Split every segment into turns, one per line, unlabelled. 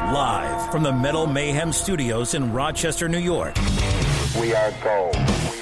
Live from the Metal Mayhem Studios in Rochester, New York.
We are gold.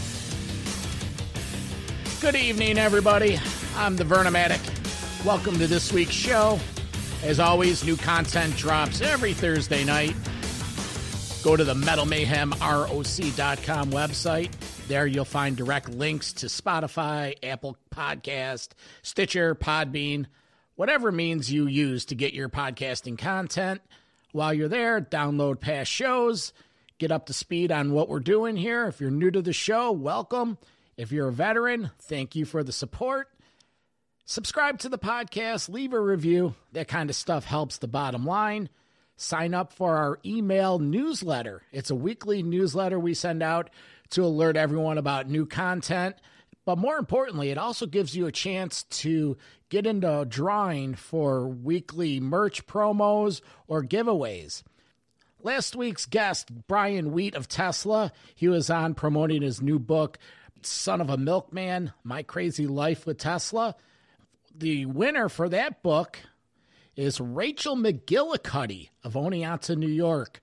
Good evening, everybody. I'm the Vernomatic. Welcome to this week's show. As always, new content drops every Thursday night. Go to the metalmayhemroc.com website. There you'll find direct links to Spotify, Apple Podcast, Stitcher, Podbean, whatever means you use to get your podcasting content. While you're there, download past shows, get up to speed on what we're doing here. If you're new to the show, welcome. If you're a veteran, thank you for the support. Subscribe to the podcast, leave a review. That kind of stuff helps the bottom line. Sign up for our email newsletter. It's a weekly newsletter we send out to alert everyone about new content. But more importantly, it also gives you a chance to get into drawing for weekly merch promos or giveaways. Last week's guest, Brian Wheat of Tesla, he was on promoting his new book, Son of a Milkman My Crazy Life with Tesla. The winner for that book is Rachel McGillicuddy of Oneonta, New York.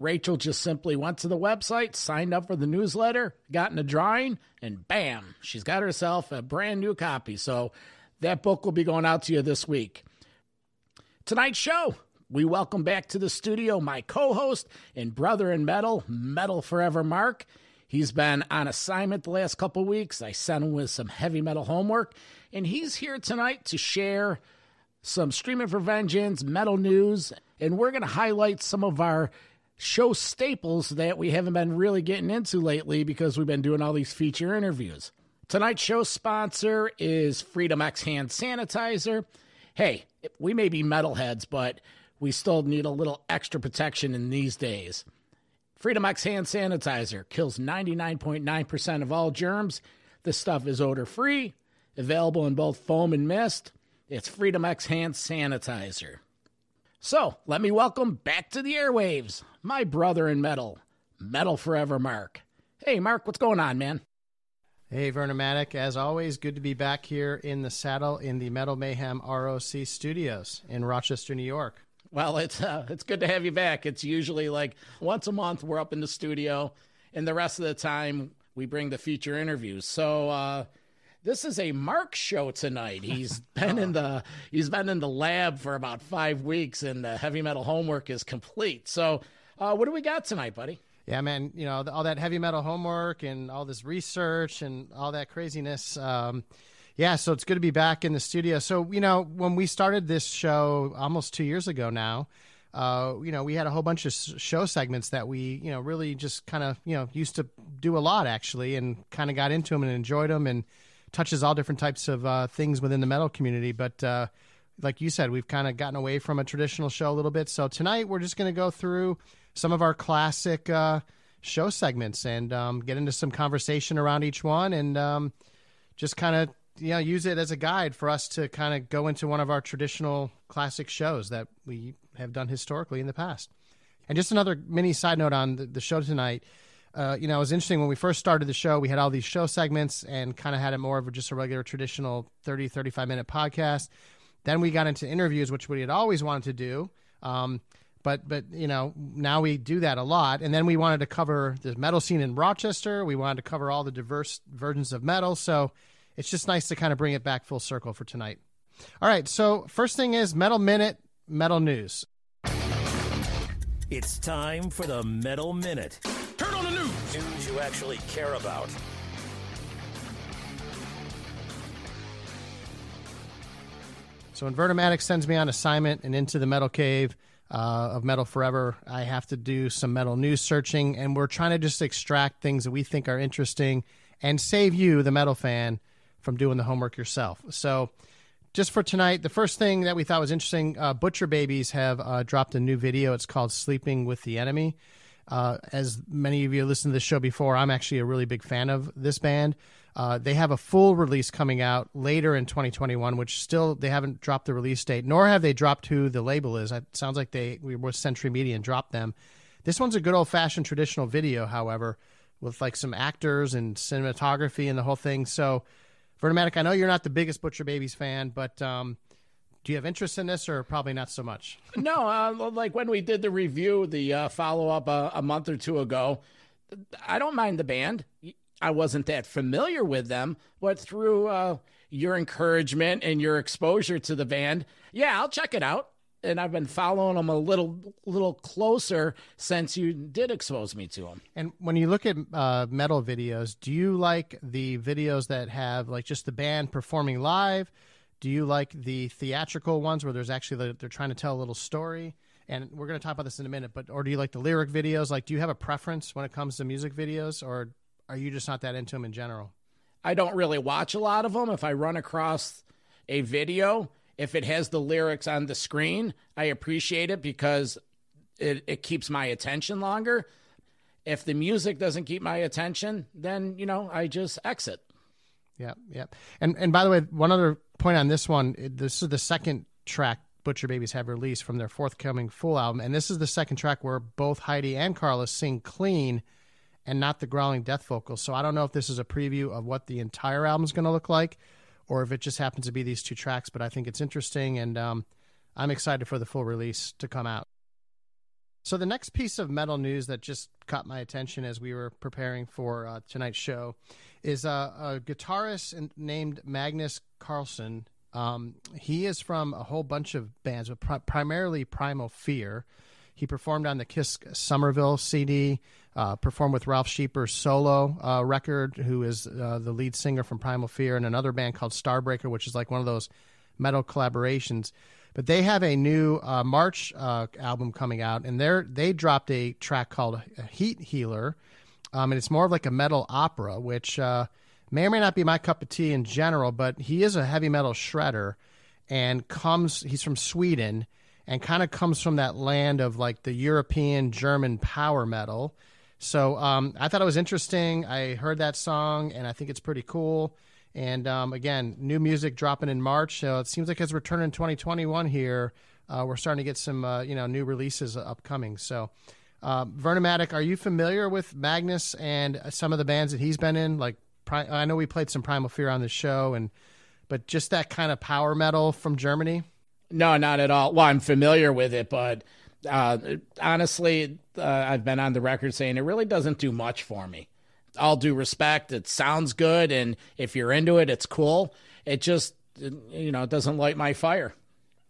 Rachel just simply went to the website, signed up for the newsletter, got in a drawing, and bam, she's got herself a brand new copy. So that book will be going out to you this week. Tonight's show, we welcome back to the studio my co host and brother in metal, Metal Forever Mark. He's been on assignment the last couple weeks. I sent him with some heavy metal homework, and he's here tonight to share some Streaming for Vengeance, metal news, and we're going to highlight some of our show staples that we haven't been really getting into lately because we've been doing all these feature interviews. Tonight's show sponsor is Freedom X Hand Sanitizer. Hey, we may be metalheads, but we still need a little extra protection in these days. Freedom X Hand Sanitizer kills 99.9% of all germs. This stuff is odor free, available in both foam and mist. It's Freedom X Hand Sanitizer. So, let me welcome back to the airwaves my brother in metal, Metal Forever Mark. Hey, Mark, what's going on, man?
Hey, Vernomatic. As always, good to be back here in the saddle in the Metal Mayhem ROC studios in Rochester, New York.
Well, it's uh, it's good to have you back. It's usually like once a month we're up in the studio, and the rest of the time we bring the feature interviews. So uh, this is a Mark show tonight. He's been in the he's been in the lab for about five weeks, and the heavy metal homework is complete. So uh, what do we got tonight, buddy?
Yeah, man. You know all that heavy metal homework and all this research and all that craziness. Um, yeah, so it's good to be back in the studio. So, you know, when we started this show almost two years ago now, uh, you know, we had a whole bunch of show segments that we, you know, really just kind of, you know, used to do a lot actually and kind of got into them and enjoyed them and touches all different types of uh, things within the metal community. But uh, like you said, we've kind of gotten away from a traditional show a little bit. So tonight we're just going to go through some of our classic uh, show segments and um, get into some conversation around each one and um, just kind of you know use it as a guide for us to kind of go into one of our traditional classic shows that we have done historically in the past. And just another mini side note on the, the show tonight. Uh, you know, it was interesting when we first started the show, we had all these show segments and kind of had it more of just a regular traditional 30, 35 minute podcast. Then we got into interviews, which we had always wanted to do. Um, but, but, you know, now we do that a lot. And then we wanted to cover the metal scene in Rochester. We wanted to cover all the diverse versions of metal. So, it's just nice to kind of bring it back full circle for tonight. All right, so first thing is Metal Minute, Metal News.
It's time for the Metal Minute.
Turn on the news.
News you actually care about.
So when Vernomatic sends me on assignment and into the metal cave uh, of Metal Forever, I have to do some metal news searching, and we're trying to just extract things that we think are interesting and save you, the metal fan, from doing the homework yourself. So just for tonight, the first thing that we thought was interesting, uh, Butcher Babies have uh, dropped a new video. It's called "Sleeping with the Enemy." Uh, as many of you listened to the show before, I'm actually a really big fan of this band. Uh, they have a full release coming out later in 2021, which still they haven't dropped the release date, nor have they dropped who the label is. It sounds like they we were Century Media and dropped them. This one's a good old fashioned traditional video, however, with like some actors and cinematography and the whole thing. So, Vernomatic, I know you're not the biggest Butcher Babies fan, but um, do you have interest in this, or probably not so much?
No, uh, like when we did the review, the uh, follow up uh, a month or two ago, I don't mind the band. I wasn't that familiar with them, but through uh, your encouragement and your exposure to the band, yeah, I'll check it out. And I've been following them a little, little closer since you did expose me to them.
And when you look at uh, metal videos, do you like the videos that have like just the band performing live? Do you like the theatrical ones where there's actually the, they're trying to tell a little story? And we're going to talk about this in a minute, but or do you like the lyric videos? Like, do you have a preference when it comes to music videos, or are you just not that into them in general?
I don't really watch a lot of them. If I run across a video, if it has the lyrics on the screen, I appreciate it because it, it keeps my attention longer. If the music doesn't keep my attention, then, you know, I just exit.
Yeah, yeah. And and by the way, one other point on this one, this is the second track Butcher Babies have released from their forthcoming full album, and this is the second track where both Heidi and Carlos sing clean and not the growling death vocals. So I don't know if this is a preview of what the entire album is going to look like, or if it just happens to be these two tracks. But I think it's interesting, and um, I'm excited for the full release to come out. So the next piece of metal news that just caught my attention as we were preparing for uh, tonight's show is uh, a guitarist named Magnus Karlsson. Um, he is from a whole bunch of bands, but pri- primarily Primal Fear. He performed on the Kiske Somerville CD, uh, performed with Ralf Scheepers' solo uh, record, who is uh, the lead singer from Primal Fear, and another band called Starbreaker, which is like one of those metal collaborations. But they have a new uh, March uh, album coming out, and they they dropped a track called Heat Healer, um, and it's more of like a metal opera, which uh, may or may not be my cup of tea in general. But he is a heavy metal shredder, and comes he's from Sweden, and kind of comes from that land of like the European German power metal. So um, I thought it was interesting. I heard that song, and I think it's pretty cool. And um, again, new music dropping in March. So it seems like as we're turning 2021 here, uh, we're starting to get some uh, you know new releases upcoming. So, uh, Vernomatic, are you familiar with Magnus and some of the bands that he's been in? Like, I know we played some Primal Fear on the show, and but just that kind of power metal from Germany.
No, not at all. Well, I'm familiar with it, but uh, honestly, uh, I've been on the record saying it really doesn't do much for me all due respect, it sounds good, and if you're into it, it's cool. It just, you know, it doesn't light my fire.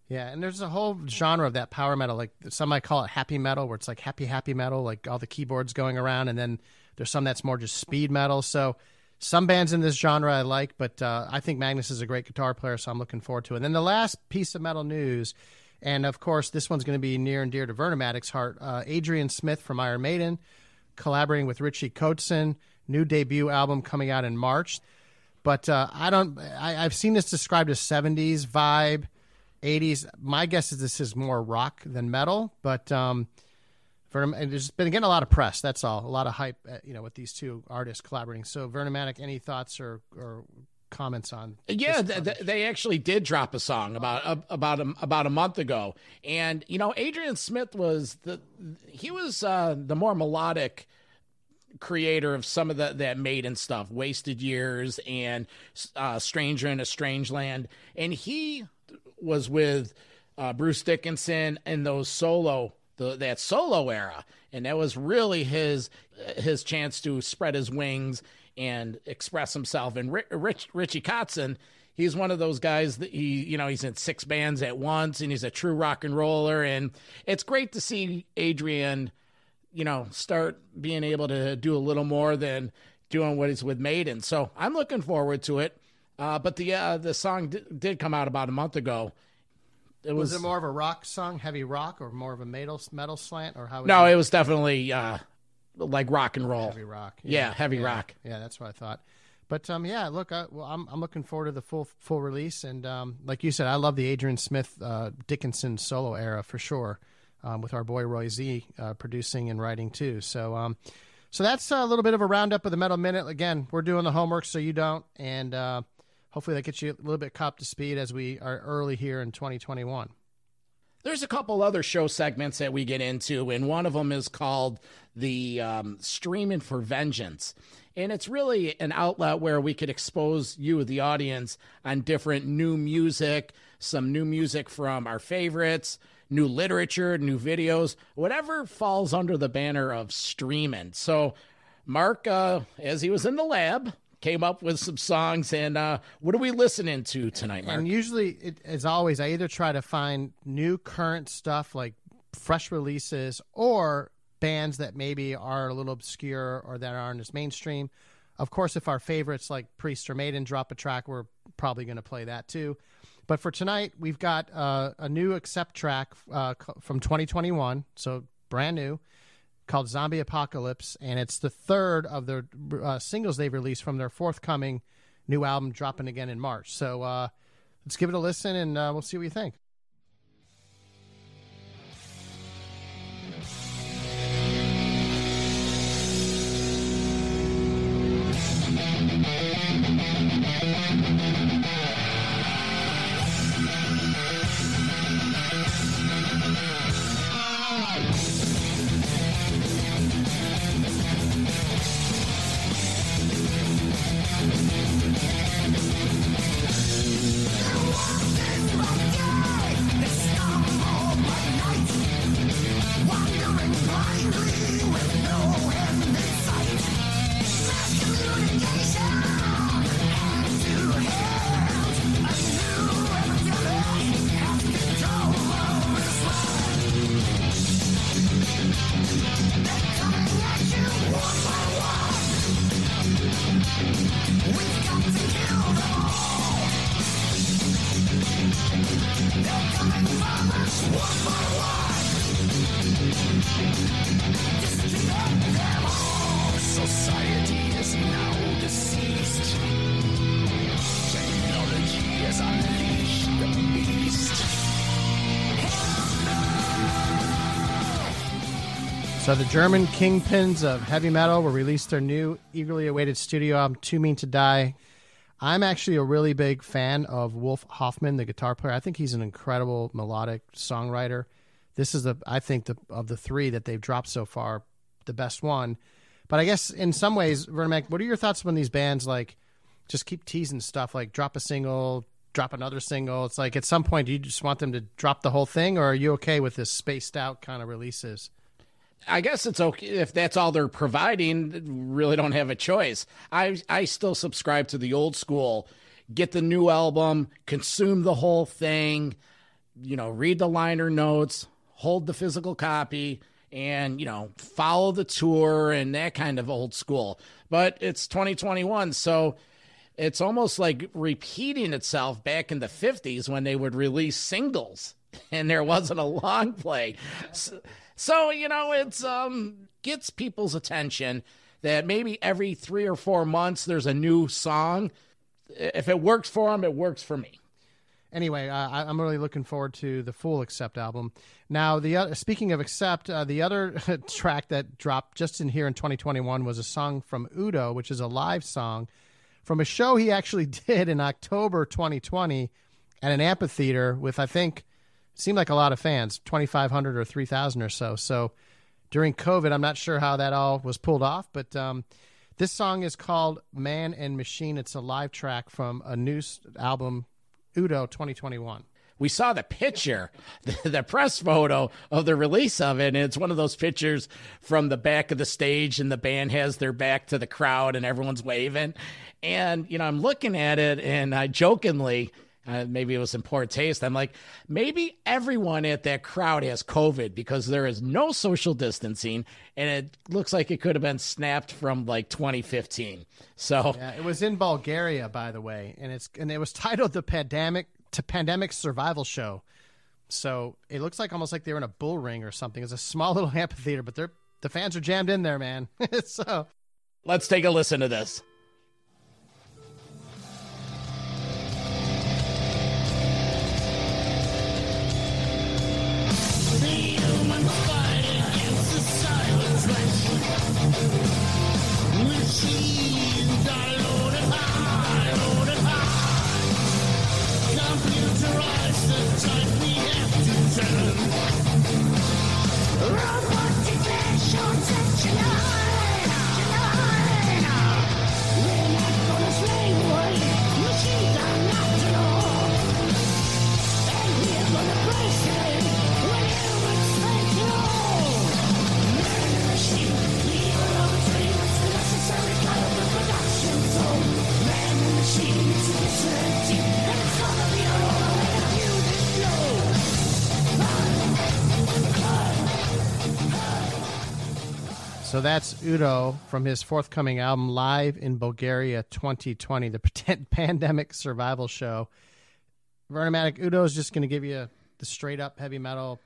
Yeah, and there's a whole genre of that power metal. Like some might call it happy metal, where it's like happy, happy metal, like all the keyboards going around, and then there's some that's more just speed metal. So some bands in this genre I like, but uh, I think Magnus is a great guitar player, so I'm looking forward to it. And then the last piece of metal news, and of course this one's going to be near and dear to Vernomatic's heart. Uh, Adrian Smith from Iron Maiden, collaborating with Richie Kotzen new debut album coming out in March. But uh, I don't. I, have seen this described as '70s vibe, '80s. My guess is this is more rock than metal. But um, for there's been getting a lot of press. That's all. A lot of hype. Uh, you know, with these two artists collaborating. So, Vernomatic, any thoughts or or comments on
yeah th- they actually did drop a song about uh, about a, about a month ago and you know adrian smith was the he was uh, the more melodic creator of some of the that Maiden stuff, Wasted Years and uh, Stranger in a Strange Land, and he was with uh, Bruce Dickinson in those solo the, that solo era, and that was really his his chance to spread his wings and express himself. And Rich, Richie Kotzen, he's one of those guys that he, you know, he's in six bands at once and he's a true rock and roller. And it's great to see Adrian, you know, start being able to do a little more than doing what he's with Maiden. So I'm looking forward to it. Uh, but the uh, the song d- did come out about a month ago. It
Was,
was,
it more of a rock song, heavy rock, or more of a metal metal slant, or how?
no,
you-
it was definitely uh, like rock and roll.
heavy rock.
Yeah, heavy rock.
Yeah, that's what I thought. But um, yeah, look, I, well, I'm I'm looking forward to the full full release, and um, like you said, I love the Adrian Smith uh, Dickinson solo era for sure, um, with our boy Roy Z uh, producing and writing too. So um, so that's a little bit of a roundup of the Metal Minute. Again, we're doing the homework so you don't, and uh, hopefully that gets you a little bit up to speed as we are early here in 2021.
There's a couple other show segments that we get into, and one of them is called the um, Streaming for Vengeance. And it's really an outlet where we could expose you, the audience, on different new music, some new music from our favorites, new literature, new videos, whatever falls under the banner of streaming. So, Mark, uh, as he was in the lab, came up with some songs. And uh, what are we listening to tonight, Mark?
And usually, it, as always, I either try to find new current stuff like fresh releases or bands that maybe are a little obscure or that aren't as mainstream. Of course, if our favorites like Priest or Maiden drop a track, we're probably going to play that too. But for tonight, we've got uh, a new Accept track uh, from 2021, so brand new, called Zombie Apocalypse, and it's the third of the uh, singles they've released from their forthcoming new album dropping again in March. So uh, let's give it a listen and uh, we'll see what you think. The German kingpins of heavy metal will release their new, eagerly awaited studio album, Too Mean to Die. I'm actually a really big fan of Wolf Hoffmann, the guitar player. I think he's an incredible melodic songwriter. This is the, I think, the, of the three that they've dropped so far, the best one. But I guess in some ways, Vernon, what are your thoughts when these bands like just keep teasing stuff like drop a single, drop another single? It's like at some point, do you just want them to drop the whole thing, or are you okay with this spaced out kind of releases?
I guess it's okay if that's all they're providing. Really, don't have a choice. I I still subscribe to the old school. Get the new album, consume the whole thing. You know, read the liner notes, hold the physical copy, and you know, follow the tour and that kind of old school. But it's 2021, so it's almost like repeating itself back in the 50s when they would release singles and there wasn't a long play. So, so, you know, it's um gets people's attention that maybe every 3 or 4 months there's a new song. If it works for them, it works for me.
anyway, uh, I'm really looking forward to the full Accept album. Now, the other, speaking of Accept, uh, the other track that dropped just in here in 2021 was a song from Udo, which is a live song from a show he actually did in October 2020 at an amphitheater with I think seemed like a lot of fans, 2,500 or 3,000 or so. So during COVID, I'm not sure how that all was pulled off, but um, this song is called "Man and Machine." It's a live track from a new album Udo 2021.
we saw the picture, the, the, press photo of the release of it, and it's one of those pictures from the back of the stage, and the band has their back to the crowd, and everyone's waving. And you know, I'm looking at it, and I jokingly uh, maybe it was in poor taste. I'm like, maybe everyone at that crowd has COVID because there is no social distancing, and it looks like it could have been snapped from like 2015. So
yeah, it was in Bulgaria, by the way, and it's and it was titled the pandemic to pandemic survival show. So it looks like almost like they were in a bull ring or something. It's a small little amphitheater, but they're the fans are jammed in there, man. so
let's take a listen to this.
So that's Udo from his forthcoming album, Live in Bulgaria 2020, the pandemic survival show. Vernomatic Udo is just going to give you the straight up heavy metal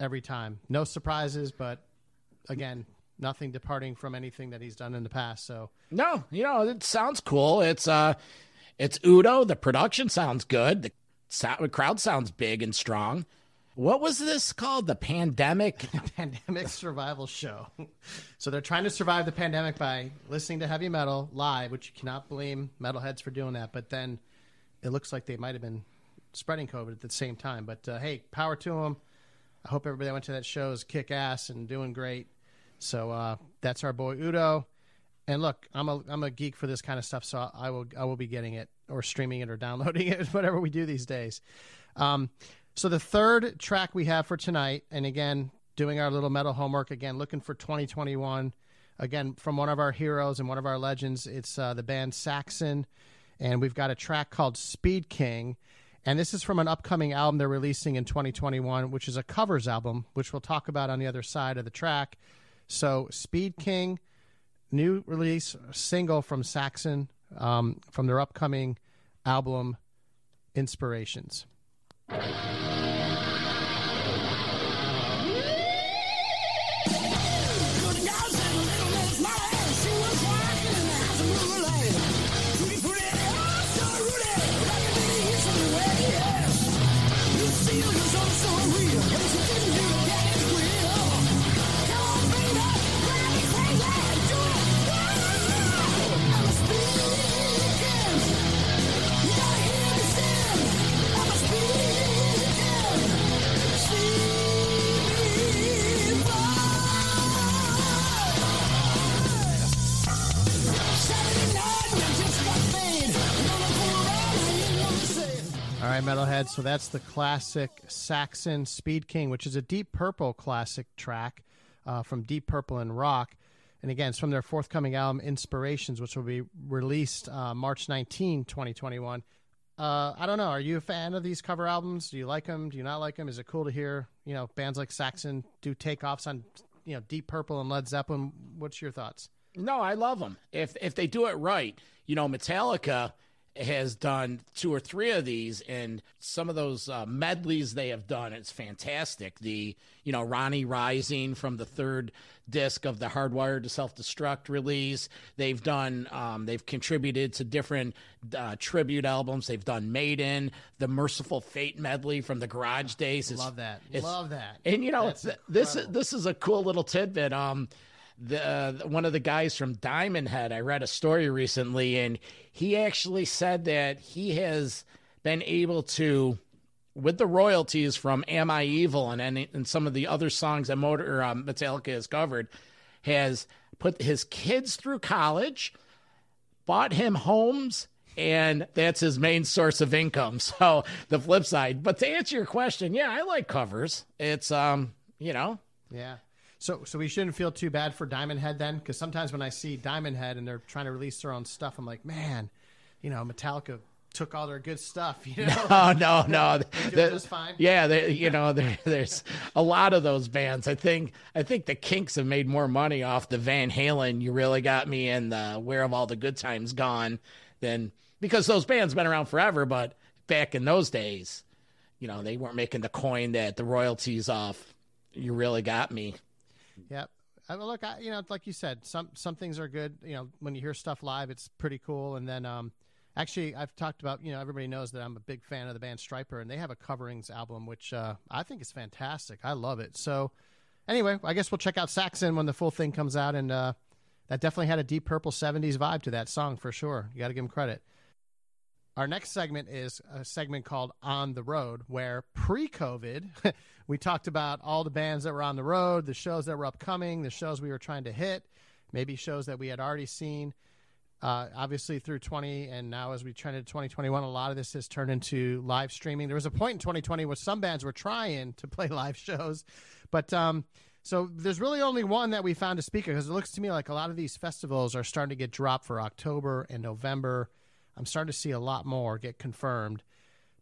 every time. No surprises, but again, nothing departing from anything that he's done in the past. So
no, you know, it sounds cool. It's uh, it's Udo. The production sounds good. The sound, crowd sounds big and strong. What was this called? The pandemic?
pandemic survival show. so they're trying to survive the pandemic by listening to heavy metal live, which you cannot blame metalheads for doing that. But then it looks like they might have been spreading COVID at the same time. But uh, hey, power to them. I hope everybody that went to that show is kick ass and doing great. So uh, that's our boy Udo. And look, I'm a I'm a geek for this kind of stuff, so I will I will be getting it or streaming it or downloading it, whatever we do these days. Um, so the third track we have for tonight, and again, doing our little metal homework again, looking for 2021. Again, from one of our heroes and one of our legends, it's uh, the band Saxon, and we've got a track called Speed King. And this is from an upcoming album they're releasing in 2021, which is a covers album, which we'll talk about on the other side of the track. So, Speed King, new release single from Saxon um, from their upcoming album, Inspirations. Metalhead. So that's the classic Saxon Speed King, which is a Deep Purple classic track uh, from Deep Purple in Rock. And again, it's from their forthcoming album Inspirations, which will be released uh, March 19, 2021. Uh, I don't know. Are you a fan of these cover albums? Do you like them? Do you not like them? Is it cool to hear you know bands like Saxon do takeoffs on you know Deep Purple and Led Zeppelin? What's your thoughts?
No, I love them. If if they do it right, you know, Metallica has done two or three of these, and some of those uh, medleys they have done, it's fantastic. The you know Ronnie Rising from the third disc of the Hardwired to Self Destruct release. They've done um, they've contributed to different uh, tribute albums. They've done Maiden, the Mercyful Fate medley from the Garage Days.
It's, Love that. Love that.
And you know th- this this is a cool little tidbit. Um, the uh, one of the guys from Diamond Head. I read a story recently, and he actually said that he has been able to, with the royalties from "Am I Evil" and and, and some of the other songs that Motor um, Metallica has covered, has put his kids through college, bought him homes and that's his main source of income. So the flip side. But to answer your question, yeah, I like covers. It's um, you know,
Yeah. So, so we shouldn't feel too bad for Diamond Head then, because sometimes when I see Diamond Head and they're trying to release their own stuff, I'm like, man, you know, Metallica took all their good stuff. You know,
Oh no, no,
They do
The-
just fine?
Yeah, they, you know, there's a lot of those bands. I think, I think the Kinks have made more money off the Van Halen. You really got me, and the Where Have All the Good Times Gone, than because those bands been around forever. But back in those days, you know, they weren't making the coin that the royalties off. You really got me.
Yep. I, well, look, I, you know, like you said, some some things are good. You know, when you hear stuff live, it's pretty cool. And then, um, actually, I've talked about. You know, everybody knows that I'm a big fan of the band Stryper, and they have a coverings album, which uh, I think is fantastic. I love it. So, anyway, I guess we'll check out Saxon when the full thing comes out, and uh, that definitely had a Deep Purple '70s vibe to that song for sure. You got to give them credit. Our next segment is a segment called On the Road, where pre COVID, we talked about all the bands that were on the road, the shows that were upcoming, the shows we were trying to hit, maybe shows that we had already seen. Uh, obviously, through 20, and now as we trend into 2021, a lot of this has turned into live streaming. There was a point in 2020 where some bands were trying to play live shows, but um, so there's really only one that we found a speaker because it looks to me like a lot of these festivals are starting to get dropped for October and November. I'm starting to see a lot more get confirmed.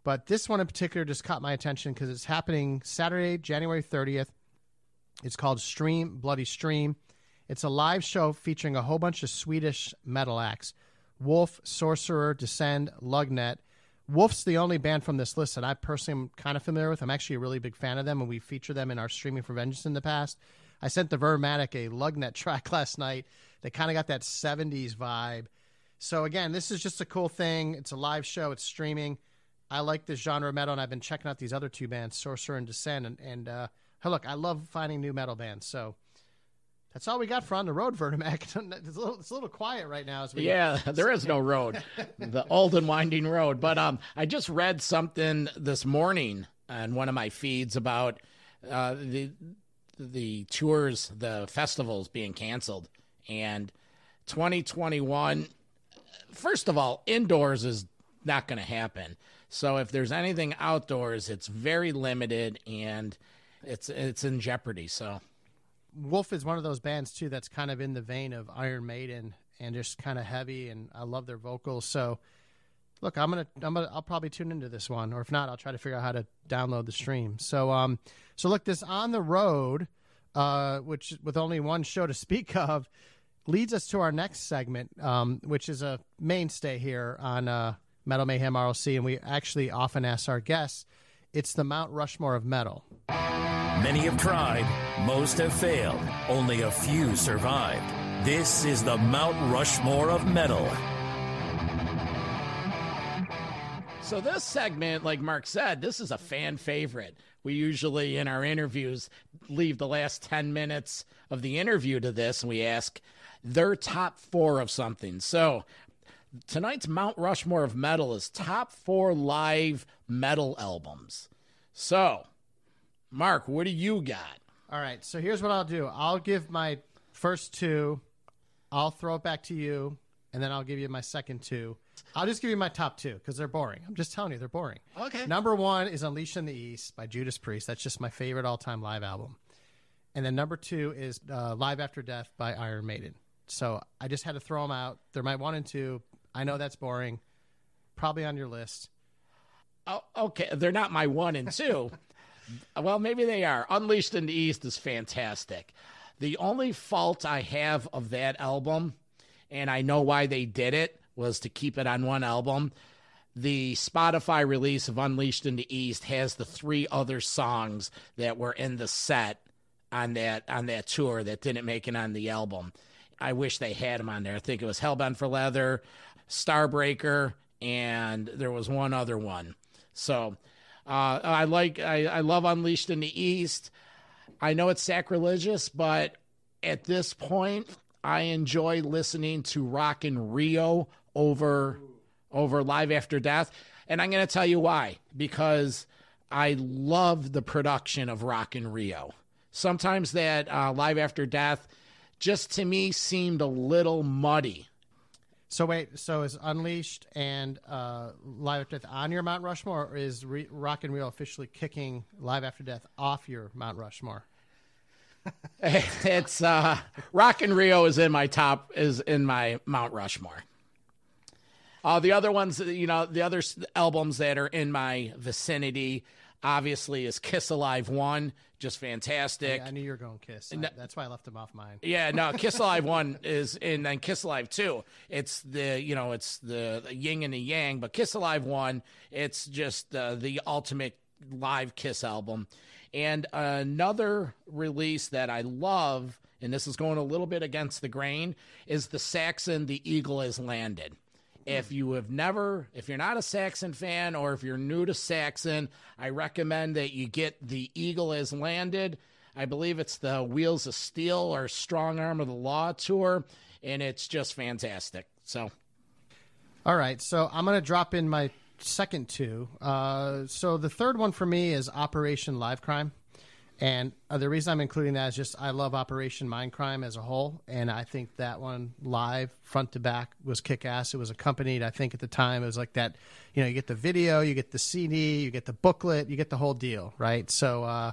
But this one in particular just caught my attention because it's happening Saturday, January 30th. It's called Stream Bloody Stream. It's a live show featuring a whole bunch of Swedish metal acts Wolf, Sorcerer, Descend, Lugnet. Wolf's the only band from this list that I personally am kind of familiar with. I'm actually a really big fan of them, and we feature them in our Streaming for Vengeance in the past. I sent the Vernomatic a Lugnet track last night that kind of got that 70s vibe. So again, this is just a cool thing. It's a live show. It's streaming. I like this genre of metal, and I've been checking out these other two bands, Sorcerer and Descend. And, and uh, hey, look, I love finding new metal bands. So that's all we got for on the road, Vernomatic. It's a little, it's a little quiet right now. As we,
Yeah, there is no road, the old and winding road. But um, I just read something this morning on one of my feeds about uh, the the tours, the festivals being canceled, and 2021. First of all, indoors is not going to happen. So if there's anything outdoors, it's very limited and it's it's in jeopardy. So
Wolf is one of those bands too that's kind of in the vein of Iron Maiden and just kind of heavy, and I love their vocals. So, look, I'm gonna, I'm gonna, I'll probably tune into this one, or if not, I'll try to figure out how to download the stream. So, um, so look, this on the road, uh, which with only one show to speak of, leads us to our next segment, um, which is a mainstay here on uh, Metal Mayhem ROC, and we actually often ask our guests. It's the Mount Rushmore of metal.
Many have tried, most have failed, only a few survived. This is the Mount Rushmore of metal.
So this segment, like Mark said, this is a fan favorite. We usually in our interviews leave the last 10 minutes of the interview to this and we ask their top 4 of something. So tonight's Mount Rushmore of metal is top 4 live metal albums. So, Mark, what do you got?
All right, so here's what I'll do. I'll give my first two. I'll throw it back to you, and then I'll give you my second two. I'll just give you my top two because they're boring. I'm just telling you, they're boring.
Okay.
Number one is Unleashed in the East by Judas Priest. That's just my favorite all time live album. And then number two is uh, Live After Death by Iron Maiden. So I just had to throw them out. They're my one and two. I know that's boring. Probably on your list.
Oh, okay, they're not my one and two. well, maybe they are. Unleashed in the East is fantastic. The only fault I have of that album, and I know why they did it, was to keep it on one album. The Spotify release of Unleashed in the East has the three other songs that were in the set on that on that tour that didn't make it on the album. I wish they had them on there. I think it was Hell Bent for Leather, Starbreaker, and there was one other one. So uh, I like I, I love Unleashed in the East. I know it's sacrilegious, but at this point, I enjoy listening to Rock in Rio over over Live After Death, and I'm going to tell you why. Because I love the production of Rock in Rio. Sometimes that uh, Live After Death just to me seemed a little muddy.
So wait, so is Unleashed and uh, Live After Death on your Mount Rushmore, or is Re- Rock in Rio officially kicking Live After Death off your Mount Rushmore?
it's uh, Rock in Rio is in my top is in my Mount Rushmore. Uh, the other ones, you know, the other albums that are in my vicinity, obviously, is Kiss Alive One, just fantastic.
I knew you were going Kiss. I- that's why I left them off mine.
Yeah, no, Kiss Alive one is and then Kiss Alive two. It's the you know it's the, the yin and the yang, but Kiss Alive one, it's just uh, the ultimate live Kiss album. And another release that I love, and this is going a little bit against the grain, is the Saxon "The Eagle Has Landed." If you have never, if you're not a Saxon fan or if you're new to Saxon, I recommend that you get The Eagle Has Landed. I believe it's the Wheels of Steel or Strong Arm of the Law tour, and it's just fantastic. So,
All right, so I'm going to drop in my second two. Uh, so the third one for me is Operation Live Crime. And uh, the reason I'm including that is just I love Operation Mindcrime as a whole, and I think that one live, front to back, was kick ass. It was accompanied, I think, at the time it was like that. You know, you get the video, you get the CD, you get the booklet, you get the whole deal, right? So uh,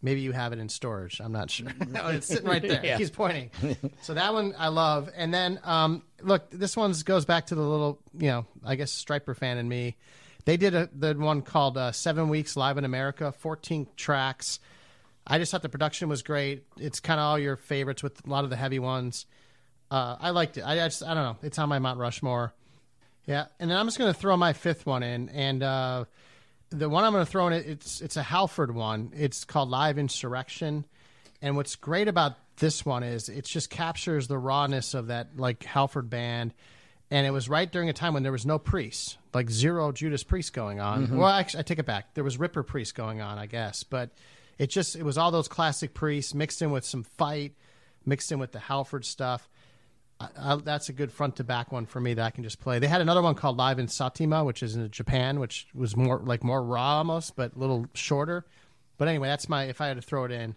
maybe you have it in storage. I'm not sure. no, it's sitting right there.
Yeah.
He's pointing. so that one I love. And then um, look, this one goes back to the little, you know, I guess Stryper fan in me. They did a, the one called uh, Seven Weeks Live in America, 14 tracks. I just thought the production was great. It's kind of all your favorites with a lot of the heavy ones. Uh, I liked it. I, I just I don't know. It's on my Mount Rushmore. Yeah, and then I'm just going to throw my fifth one in, and uh, the one I'm going to throw in it's it's a Halford one. It's called Live Insurrection, and what's great about this one is it just captures the rawness of that like Halford band, and it was right during a time when there was no priests, like zero Judas Priest going on. Well, actually, I take it back. There was Ripper Priest going on, I guess, but it just it was all those classic priests mixed in with some fight, mixed in with the Halford stuff. I, I, that's a good front to back one for me that I can just play. They had another one called Live in Saitama, which is in Japan, which was more like more raw almost, but a little shorter. But anyway, that's my if I had to throw it in,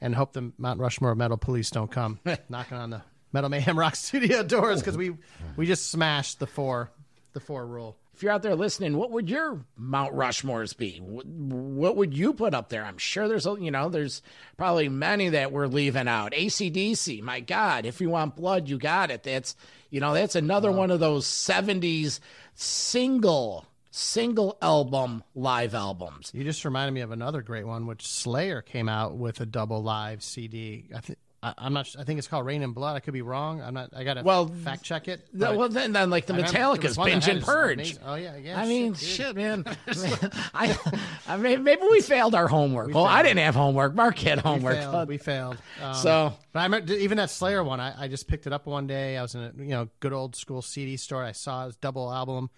and hope the Mount Rushmore Metal Police don't come knocking on the Metal Mayhem ROC Studio doors because we we just smashed the four the four rule.
If you're out there listening, what would your Mount Rushmores be? What, would you put up there? I'm sure there's, a you know, there's probably many that we're leaving out. ACDC, my God, if you want blood, you got it. That's, you know, that's another one of those 70s single, single album live albums.
You just reminded me of another great one, which Slayer came out with a double live CD. I think. I, I'm not. I think it's called Reign in Blood. I could be wrong. I'm not. I got to
Well,
fact check it. But-
well, then, then like the
I
Metallica's
was one that
Binge and Purge.
Oh yeah, yeah.
I mean,
dude.
shit, man. I, I mean, maybe we failed our homework. well, I didn't have homework. Mark had homework.
We failed. We failed. Um,
So-
but I remember even that Slayer one. I, I just picked it up one day. I was in a you know good old school CD store. I saw his double album.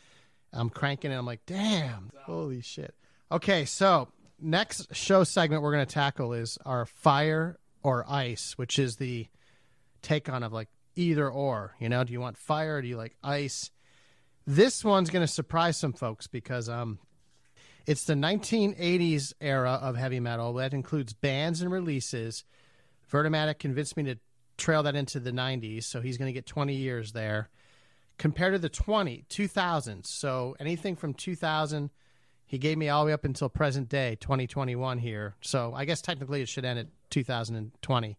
I'm cranking it. I'm like, damn, holy shit. Okay, so next show segment we're going to tackle is our fire or ice, which is the take on of like either or. You know, do you want fire? Or do you like ice? This one's going to surprise some folks because um, it's the 1980s era of heavy metal. That includes bands and releases. Vernomatic convinced me to trail that into the 90s, so he's going to get 20 years there. Compared to the 20, 2000s. So anything from 2000, he gave me all the way up until present day, 2021 here. So I guess technically it should end at 2020.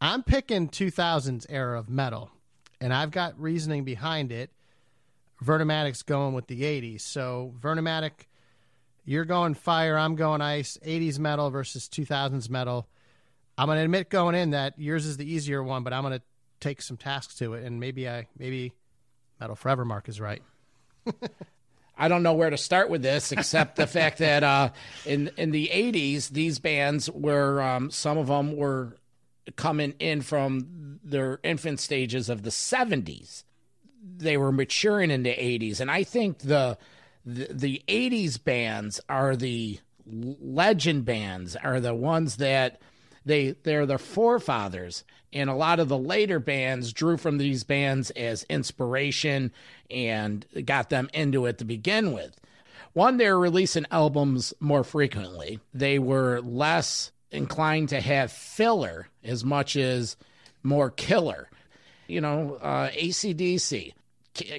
I'm picking 2000s era of metal, and I've got reasoning behind it. Vernomatic's going with the 80s. So Vernomatic, you're going fire, I'm going ice. 80s metal versus 2000s metal. I'm going to admit going in that yours is the easier one, but I'm going to take some tasks to it, and maybe I maybe Metal Forever Mark is right.
I don't know where to start with this except the fact that uh, in in the '80s, these bands were um, some of them were coming in from their infant stages of the '70s. They were maturing in the '80s, and I think the the, the '80s bands are the legend bands, are the ones that they they're the forefathers. And a lot of the later bands drew from these bands as inspiration and got them into it to begin with. One they were releasing albums more frequently. They were less inclined to have filler as much as more killer. You know, uh, ACDC,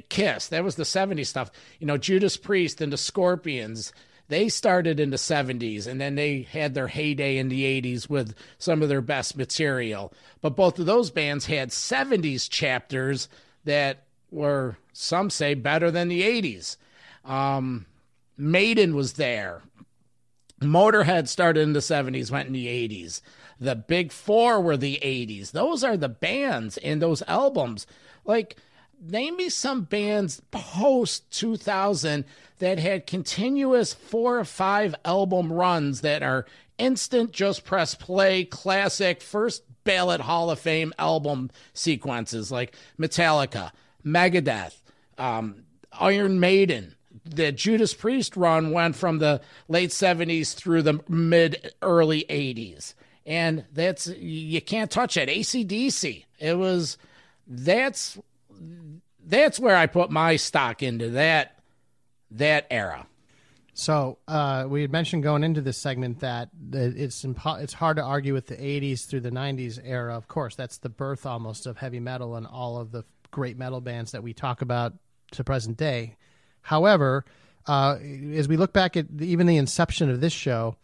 Kiss, that was the 70s stuff. You know, Judas Priest and the Scorpions, they started in the 70s and then they had their heyday in the 80s with some of their best material. But both of those bands had 70s chapters that were, some say, better than the 80s. Um, Maiden was there. Motorhead started in the 70s, went in the 80s. The Big Four were the 80s. Those are the bands and those albums. Like, name me some bands post 2000 that had continuous four or five album runs that are instant, just press play, classic, first ballot Hall of Fame album sequences like Metallica, Megadeth, um, Iron Maiden, the Judas Priest run went from the late 70s through the mid early 80s. And that's, you can't touch it. ACDC. It was, that's, that's where I put my stock into that, that era.
So uh, we had mentioned going into this segment that it's impo- it's hard to argue with the 80s through the 90s era. Of course, that's the birth almost of heavy metal and all of the great metal bands that we talk about to present day. However, uh, as we look back at even the inception of this show,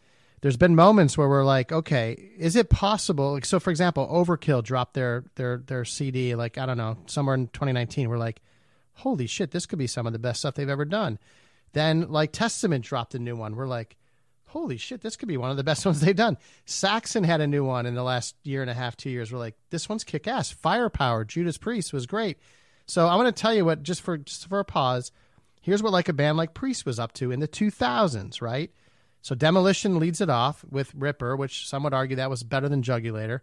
there's been moments where we're like, okay, is it possible? Like, so, for example, Overkill dropped their their their CD, like I don't know, somewhere in 2019. We're like, holy shit, this could be some of the best stuff they've ever done. Then, like Testament dropped a new one. We're like, holy shit, this could be one of the best ones they've done. Saxon had a new one in the last year and a half, two years. We're like, this one's kick ass. Firepower, Judas Priest was great. So I'm going to tell you what, just for just for a pause Here's what like a band like Priest was up to in the 2000s, right? So Demolition leads it off with Ripper, which some would argue that was better than Jugulator.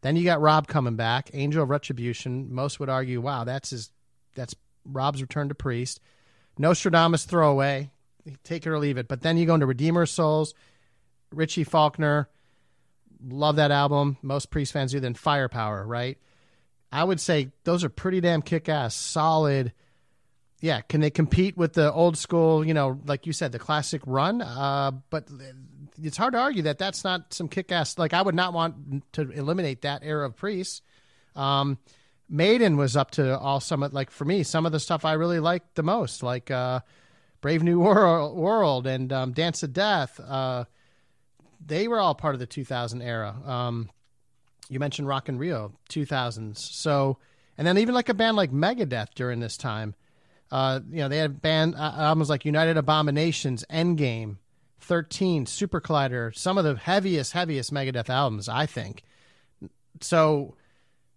Then you got Rob coming back, Angel of Retribution. Most would argue, wow, that's his, that's Rob's return to Priest. Nostradamus throwaway, take it or leave it. But then you go into Redeemer Souls, Richie Faulkner, love that album. Most Priest fans do. Then Firepower, right? I would say those are pretty damn kick ass, solid yeah, can they compete with the old school, you know, like you said, the classic run? Uh, but it's hard to argue that that's not some kick ass. Like, I would not want to eliminate that era of priests. Um, Maiden was up to all some of, like, for me, some of the stuff I really liked the most, like uh, Brave New World, World and um, Dance of Death. Uh, they were all part of the 2000 era. Um, you mentioned Rock in Rio, 2000s. So, and then even like a band like Megadeth during this time uh, you know, they had band uh, albums like United Abominations, Endgame, 13, Super Collider, some of the heaviest, heaviest Megadeth albums, I think. So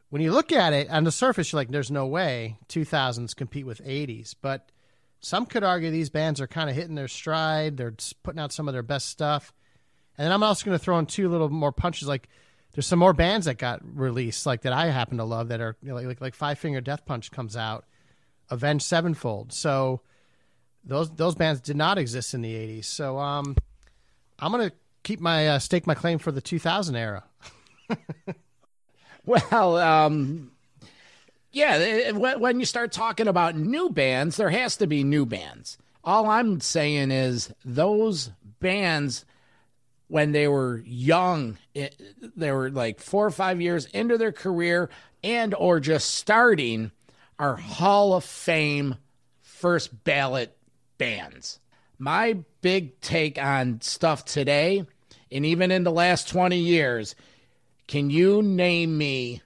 when you look at it on the surface, you're like, there's no way 2000s compete with 80s. But some could argue these bands are kind of hitting their stride. They're putting out some of their best stuff. And then I'm also going to throw in two little more punches. Like, there's some more bands that got released, like that I happen to love, that are you know, like, like Five Finger Death Punch comes out Avenged Sevenfold. So those those bands did not exist in the 80s. So um, I'm going to keep my uh, stake my claim for the 2000 era.
well, um, yeah, eh, eh, when you start talking about new bands, there has to be new bands. All I'm saying is those bands when they were young, it, they were like 4 or 5 years into their career and or just starting are Hall of Fame first ballot bands. My big take on stuff today, and even in the last 20 years, can you name me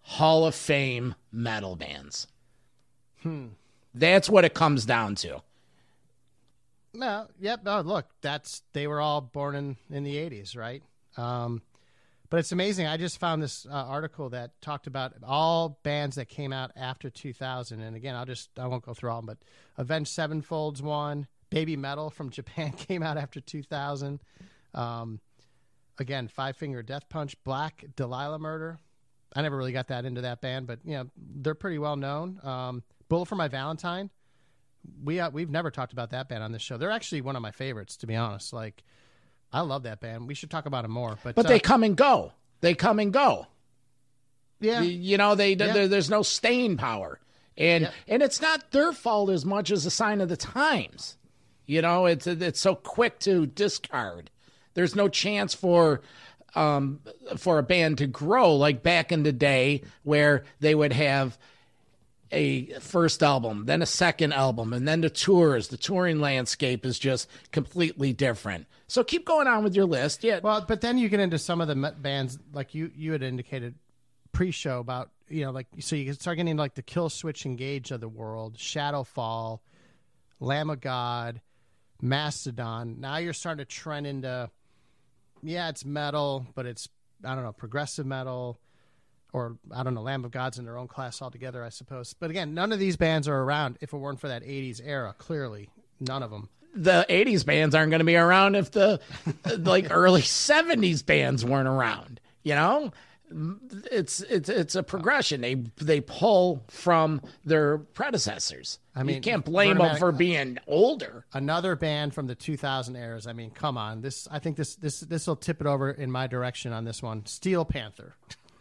Hall of Fame metal bands? Hmm. That's what it comes down to.
No, yep. No, look, that's they were all born in in the '80s, right? Um, but it's amazing. I just found this uh, article that talked about all bands that came out after 2000. And again, I'll just I won't go through all, them, but Avenged Sevenfold's one. Babymetal from Japan came out after 2000. Um, again, Five Finger Death Punch, Black Dahlia Murder. I never really got that into that band, but you know they're pretty well known. Um, Bullet for My Valentine. We uh, we've never talked about that band on this show. They're actually one of my favorites, to be honest. Like I love that band. We should talk about them more. But
but uh, they come and go. They come and go.
Yeah,
you know they yeah. there's no staying power, and yeah. and it's not their fault as much as a sign of the times. You know, it's it's so quick to discard. There's no chance for um, for a band to grow, like back in the day where they would have a first album, then a second album, and then the tours. The touring landscape is just completely different. So keep going on with your list. Yeah.
Well, but then you get into some of the bands like you you had indicated pre-show about you know like so you can start getting like the Killswitch Engage of the world, Shadows Fall, Lamb of God, Mastodon. Now you're starting to trend into yeah, it's metal, but it's I don't know progressive metal. Or I don't know, Lamb of God's in their own class altogether, I suppose. But again, none of these bands are around if it weren't for that '80s era. Clearly, none of them.
the 80s bands aren't going to be around if the like early 70s bands weren't around you know it's it's it's a progression they they pull from their predecessors i
mean,
you can't blame them for being older
another band from the 2000 eras. I mean, come on. This I think this this this will tip it over in my direction on this one. Steel Panther.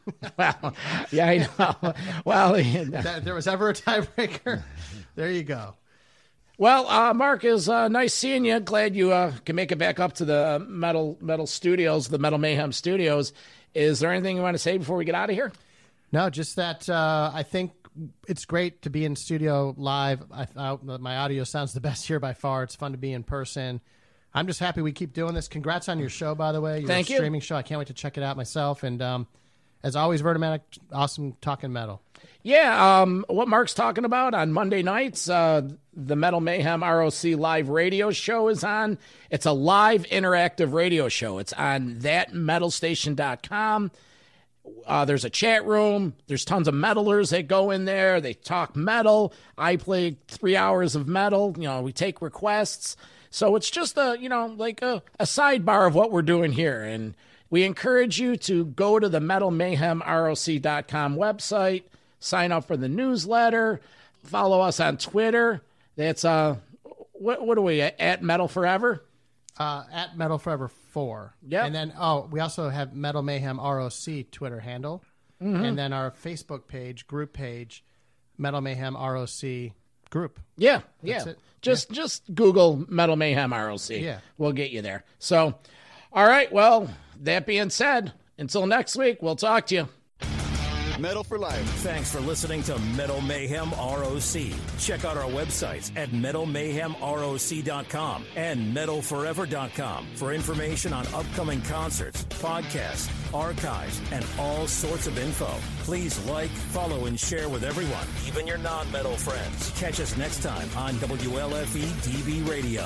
well yeah i know well
there was ever a tiebreaker. there you go.
Well, uh, Mark, is uh, nice seeing you. Glad you uh, can make it back up to the Metal Metal Studios, the Metal Mayhem Studios. Is there anything you want to say before we get out of here?
No, just that uh, I think it's great to be in studio live. I thought my audio sounds the best here by far. It's fun to be in person. I'm just happy we keep doing this. Congrats on your show, by the way. Your
Thank you.
streaming show. I can't wait to check it out myself. And um, as always, Vernomatic, awesome talking metal.
Yeah, um, what Mark's talking about on Monday nights, uh, the Metal Mayhem ROC live radio show is on. It's a live interactive radio show. It's on thatmetalstation.com. Uh, there's a chat room. There's tons of metalers that go in there. They talk metal. I play three hours of metal. You know, we take requests. So it's just a, you know, like a, a sidebar of what we're doing here. And we encourage you to go to the Metal Mayhem metalmayhemroc.com website, sign up for the newsletter, follow us on Twitter. That's, uh, what, what are we at? At Metal Forever?
Uh, at Metal Forever 4.
Yeah,
And then, oh, we also have Metal Mayhem ROC Twitter handle.
Mm-hmm.
And then our Facebook page, group page, Metal Mayhem ROC group.
Yeah, yeah.
it.
Just just Google Metal Mayhem ROC.
Yeah.
We'll get you there. So, all right. Well, that being said, until next week, we'll talk to you.
Metal for life.
Thanks for listening to Metal Mayhem ROC. Check out our websites at metalmayhemroc.com and metalforever.com for information on upcoming concerts, podcasts, archives, and all sorts of info. Please like, follow, and share with everyone, even your non-metal friends. Catch us next time on WLFE DB Radio.